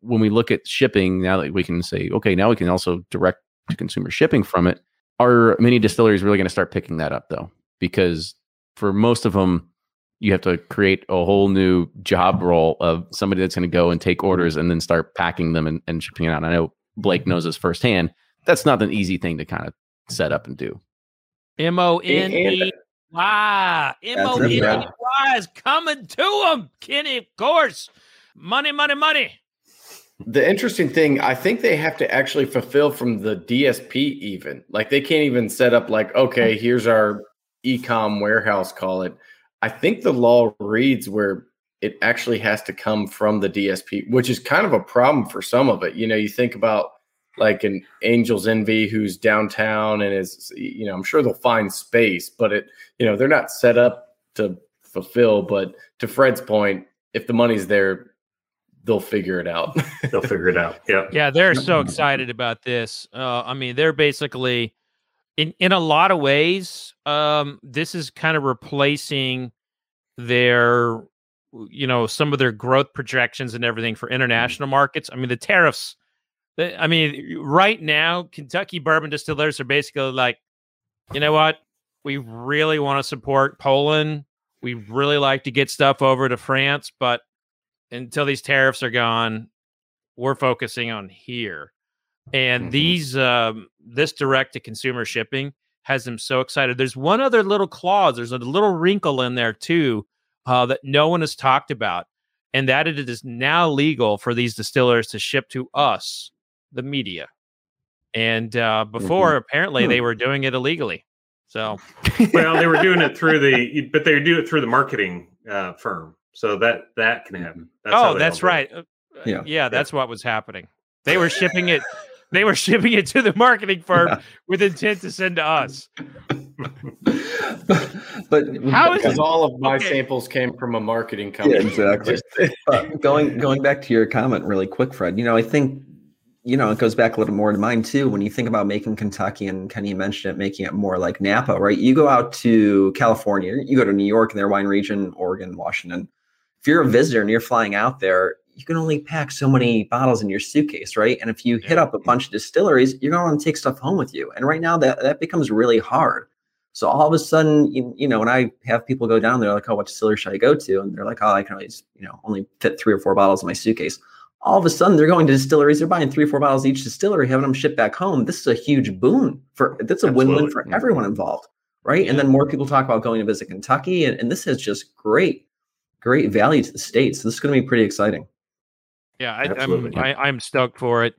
when we look at shipping. Now that we can say, okay, now we can also direct to consumer shipping from it are many distilleries really going to start picking that up though? Because for most of them, you have to create a whole new job role of somebody that's going to go and take orders and then start packing them and, and shipping it out. I know Blake knows this firsthand. That's not an easy thing to kind of set up and do. M O N E Y. M O N E Y is coming to them, Kenny, of course. Money, money, money. The interesting thing, I think they have to actually fulfill from the DSP even. Like they can't even set up like, okay, mm. here's our ecom warehouse, call it. I think the law reads where it actually has to come from the DSP, which is kind of a problem for some of it. You know, you think about like an Angels Envy who's downtown and is, you know, I'm sure they'll find space, but it, you know, they're not set up to fulfill. But to Fred's point, if the money's there, they'll figure it out. [laughs] they'll figure it out. Yeah. Yeah. They're so excited about this. Uh, I mean, they're basically, in, in a lot of ways, um, this is kind of replacing their, you know, some of their growth projections and everything for international markets. I mean, the tariffs, I mean, right now, Kentucky bourbon distillers are basically like, you know what? We really want to support Poland. We really like to get stuff over to France, but until these tariffs are gone, we're focusing on here. And mm-hmm. these um, this direct to consumer shipping has them so excited. There's one other little clause. There's a little wrinkle in there too uh, that no one has talked about, and that it is now legal for these distillers to ship to us, the media. And uh, before, mm-hmm. apparently, they hmm. were doing it illegally. So, well, they were doing it through [laughs] the, but they do it through the marketing uh, firm. So that that can happen. That's oh, that's right. Uh, yeah, yeah, that's yeah. what was happening. They were shipping it. [laughs] they were shipping it to the marketing firm yeah. with intent to send to us. [laughs] but, but how is because all of my okay. samples came from a marketing company. Yeah, exactly. going going back to your comment really quick, Fred. You know, I think you know, it goes back a little more to mine too. When you think about making Kentucky, and Kenny mentioned it, making it more like Napa, right? You go out to California, you go to New York and their wine region, Oregon, Washington. If you're a visitor and you're flying out there, you can only pack so many bottles in your suitcase, right? And if you hit up a bunch of distilleries, you're going to want to take stuff home with you. And right now, that that becomes really hard. So all of a sudden, you, you know, when I have people go down there, like, oh, what distillery should I go to? And they're like, oh, I can always, you know, only fit three or four bottles in my suitcase all of a sudden they're going to distilleries. They're buying three or four bottles each distillery having them shipped back home. This is a huge boon for that's a Absolutely. win-win for everyone involved right? Yeah. and then more people talk about going to visit kentucky and, and this has just great great value to the state. So this is going to be pretty exciting. Yeah I, am I, i'm stoked for it.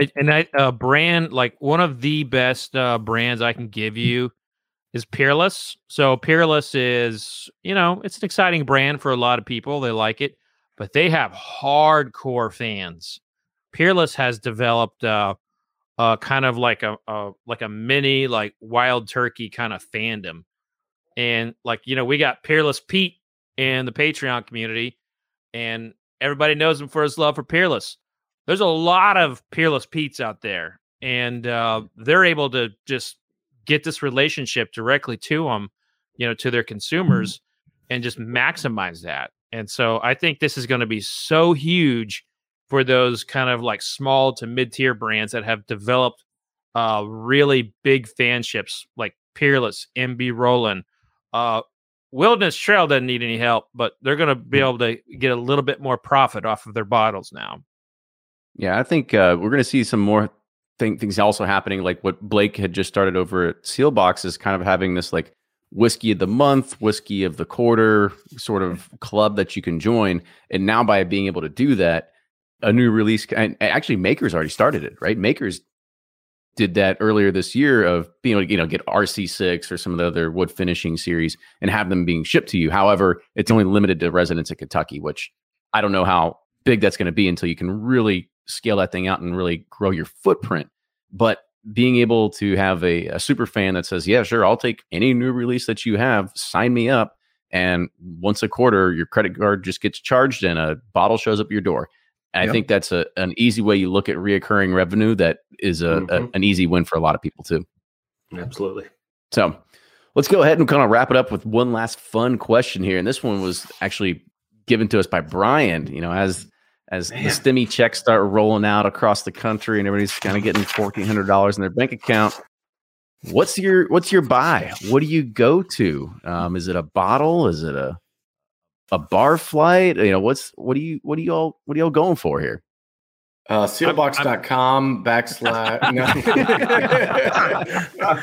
I, and I, a brand like one of the best uh, brands i can give you is peerless. So peerless is you know it's an exciting brand for a lot of people. They like it but they have hardcore fans. Peerless has developed uh, uh kind of like a, a like a mini like wild turkey kind of fandom. And like, you know, we got Peerless Pete in the Patreon community, and everybody knows him for his love for Peerless. There's a lot of Peerless Pete's out there, and uh, they're able to just get this relationship directly to them, you know, to their consumers, and just maximize that. And so I think this is going to be so huge for those kind of like small to mid tier brands that have developed uh, really big fanships like Peerless, MB Roland. Uh, Wilderness Trail doesn't need any help, but they're going to be hmm. able to get a little bit more profit off of their bottles now. Yeah, I think uh, we're going to see some more thing, things also happening, like what Blake had just started over at Seelbach's, is kind of having this like whiskey of the month, whiskey of the quarter sort of club that you can join. And now by being able to do that, a new release and actually Makers already started it, right? Makers did that earlier this year of being able to, you know, get RC6 or some of the other wood finishing series and have them being shipped to you. However, it's only limited to residents of Kentucky, which I don't know how big that's going to be until you can really scale that thing out and really grow your footprint. But being able to have a, a super fan that says, Yeah, sure, I'll take any new release that you have, sign me up. And once a quarter, your credit card just gets charged and a bottle shows up your door. I think that's a, an easy way you look at reoccurring revenue that is a, mm-hmm. a, an easy win for a lot of people too. Absolutely. So let's go ahead and kind of wrap it up with one last fun question here. And this one was actually given to us by Brian, you know, as as Man. the stimmy checks start rolling out across the country and everybody's kind of getting fourteen hundred dollars in their bank account. What's your what's your buy? What do you go to? Um, is it a bottle? Is it a a bar flight? You know, what's what do you what do you all what are y'all going for here? Uh, seelbachs.com backslash. no.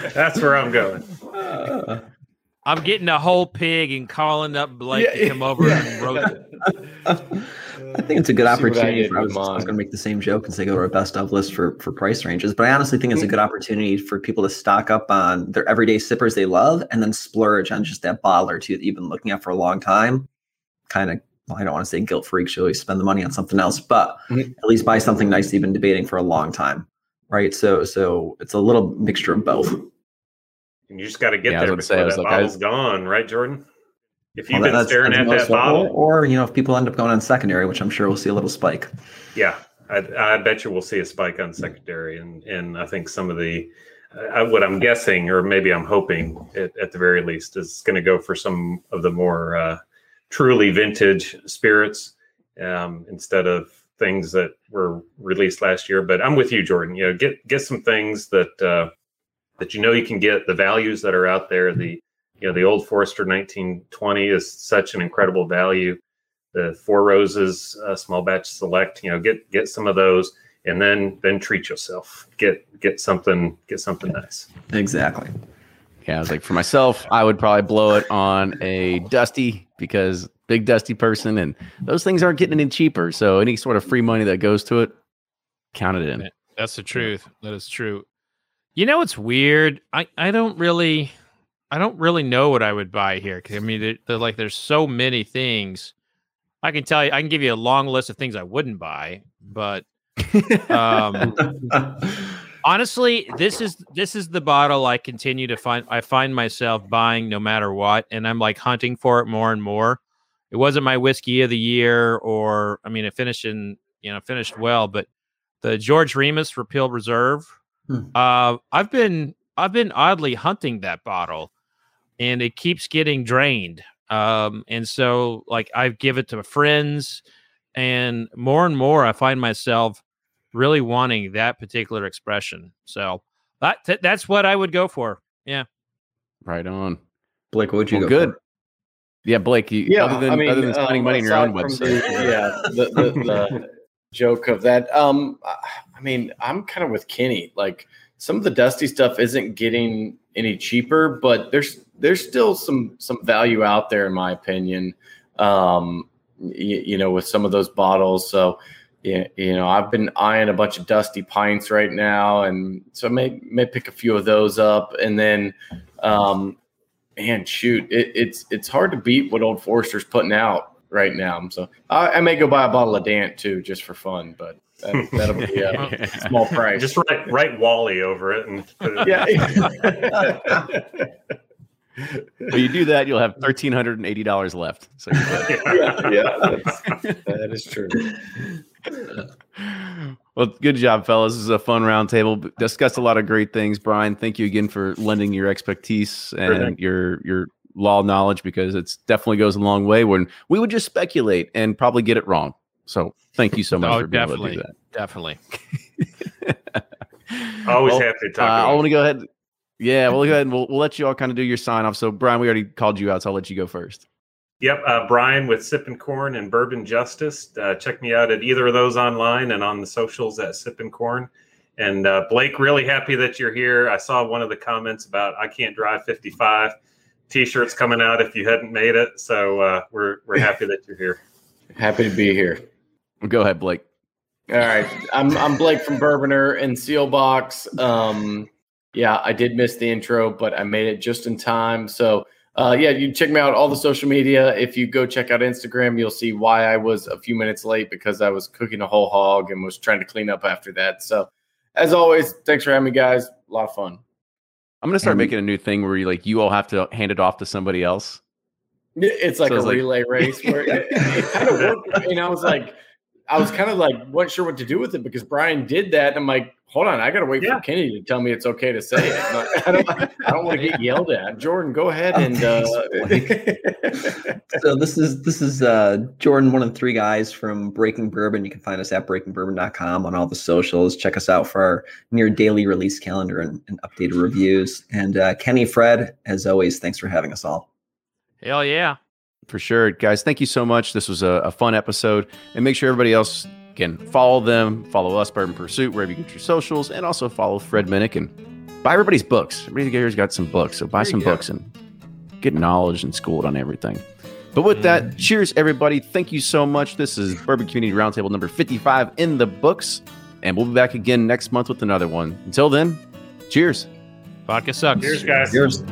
[laughs] That's where I'm going. I'm getting a whole pig and calling up Blake Yeah, to come over yeah. and roast it. [laughs] I think it's a good See I opportunity. For, I was, was going to make the same joke and say go to our best of list for for price ranges, but I honestly think it's a good opportunity for people to stock up on their everyday sippers they love, and then splurge on just that bottle or two that you've been looking at for a long time. Kind of, well, I don't want to say guilt freak. Should always spend the money on something else, but Mhm. at least buy something nice that you've been debating for a long time, right? So, so it's a little mixture of both. And you just got to get Yeah, there gonna say, I before was that like, I- bottle's gone, right, Jordan? If you've Well, been staring at that bottle, or you know, if people end up going on secondary, which I'm sure we'll see a little spike. Yeah, I, I bet you we'll see a spike on secondary, and and I think some of the uh, what I'm guessing, or maybe I'm hoping, at, at the very least, is going to go for some of the more uh, truly vintage spirits um, instead of things that were released last year. But I'm with you, Jordan. You know, get get some things that uh, that you know you can get the values that are out there. The you know the old Forester 1920 is such an incredible value the four roses uh, small batch select you know get get some of those and then then treat yourself get get something get something nice Exactly. Yeah, I was like, for myself, I would probably blow it on a Dusty because big Dusty person, and those things aren't getting any cheaper. So any sort of free money that goes to it, count it in. That's the truth. That is true. You know what's weird? I I don't really I don't really know what I would buy here. 'cause, I mean, they're, they're like there's so many things. I can tell you, I can give you a long list of things I wouldn't buy, but um, [laughs] honestly, this is this is the bottle I continue to find. I find myself buying no matter what, and I'm like hunting for it more and more. It wasn't my whiskey of the year, or I mean, it finished in you know finished well, but the George Remus Repeal Reserve. Hmm. Uh, I've been I've been oddly hunting that bottle, and it keeps getting drained. Um, and so like I give it to friends, and more and more I find myself really wanting that particular expression. So that th- that's what I would go for. Yeah. Right on. Blake, what would you Well, go good. for? Yeah, Blake. You, Yeah, other than I mean, other than spending um, money on your own website, the- [laughs] yeah, the, the, the joke of that. Um, I mean, I'm kind of with Kenny. Like some of the dusty stuff isn't getting any cheaper, but there's there's still some some value out there, in my opinion. Um, you, you know, with some of those bottles. So, yeah, you know, I've been eyeing a bunch of dusty pints right now, and so I may may pick a few of those up, and then. Um, man, shoot, it, it's it's hard to beat what Old Forester's putting out right now. So I, I may go buy a bottle of Dant too, just for fun, but that, that'll be a [laughs] [laughs] small price. just write write wally over it and put it yeah, [laughs] when you do that, you'll have thirteen hundred and eighty dollars left. So [laughs] yeah, yeah, that's, true. well, good job, fellas. This is a fun roundtable. Discussed a lot of great things. Brian, thank you again for lending your expertise and thing. your your law knowledge because it definitely goes a long way. When we would just speculate and probably get it wrong. So thank you so much Oh, for being definitely. able to do that. Definitely. that. [laughs] always Well, happy to Uh, talk I want to go ahead. Yeah, we'll go ahead and we'll, we'll let you all kind of do your sign off. So, Brian, we already called you out, so I'll let you go first. Yep, uh, Brian with Sippin' Corn and Bourbon Justice. Uh, check me out at either of those online and on the socials at Sippin' Corn. And uh, Blake, really happy that you're here. I saw one of the comments about I can't drive 55. T-shirts coming out if you hadn't made it. So uh, we're we're [laughs] happy that you're here. Happy to be here. Go ahead, Blake. All right, I'm I'm Blake from Bourbonr and Seelbach's. Um, yeah, I did miss the intro, but I made it just in time. So, uh, yeah, you check me out all the social media. If you go check out Instagram, you'll see why I was a few minutes late because I was cooking a whole hog and was trying to clean up after that. So, as always, thanks for having me, guys. A lot of fun. I'm gonna start Um, making a new thing where you like you all have to hand it off to somebody else. It's like So a it's like- relay race where it, it kind of worked. And I was like, I was kind of like, wasn't sure what to do with it because Brian did that. And I'm like, hold on, I got to wait Yeah. for Kenny to tell me it's okay to say it. I'm I don't, I don't want to get yelled at. Jordan, go ahead Oh, and. [laughs] Uh, [laughs] so this is this is uh Jordan, one of the three guys from Breaking Bourbon. You can find us at breakingbourbon.com on all the socials. Check us out for our near daily release calendar and, and updated reviews. And uh, Kenny, Fred, as always, thanks for having us all. Hell yeah. For sure, guys. Thank you so much. This was a, a fun episode, and make sure everybody else can follow them, follow us, Bourbon Pursuit, wherever you get your socials, and also follow Fred Minnick and buy everybody's books. Everybody here's got some books, so buy There some you go. books and get knowledge and schooled on everything. But with that, mm. cheers, everybody. Thank you so much. This is Bourbon Community Roundtable number 55 in the books, and we'll be back again next month with another one. Until then, cheers. Vodka sucks. Cheers, guys. Cheers.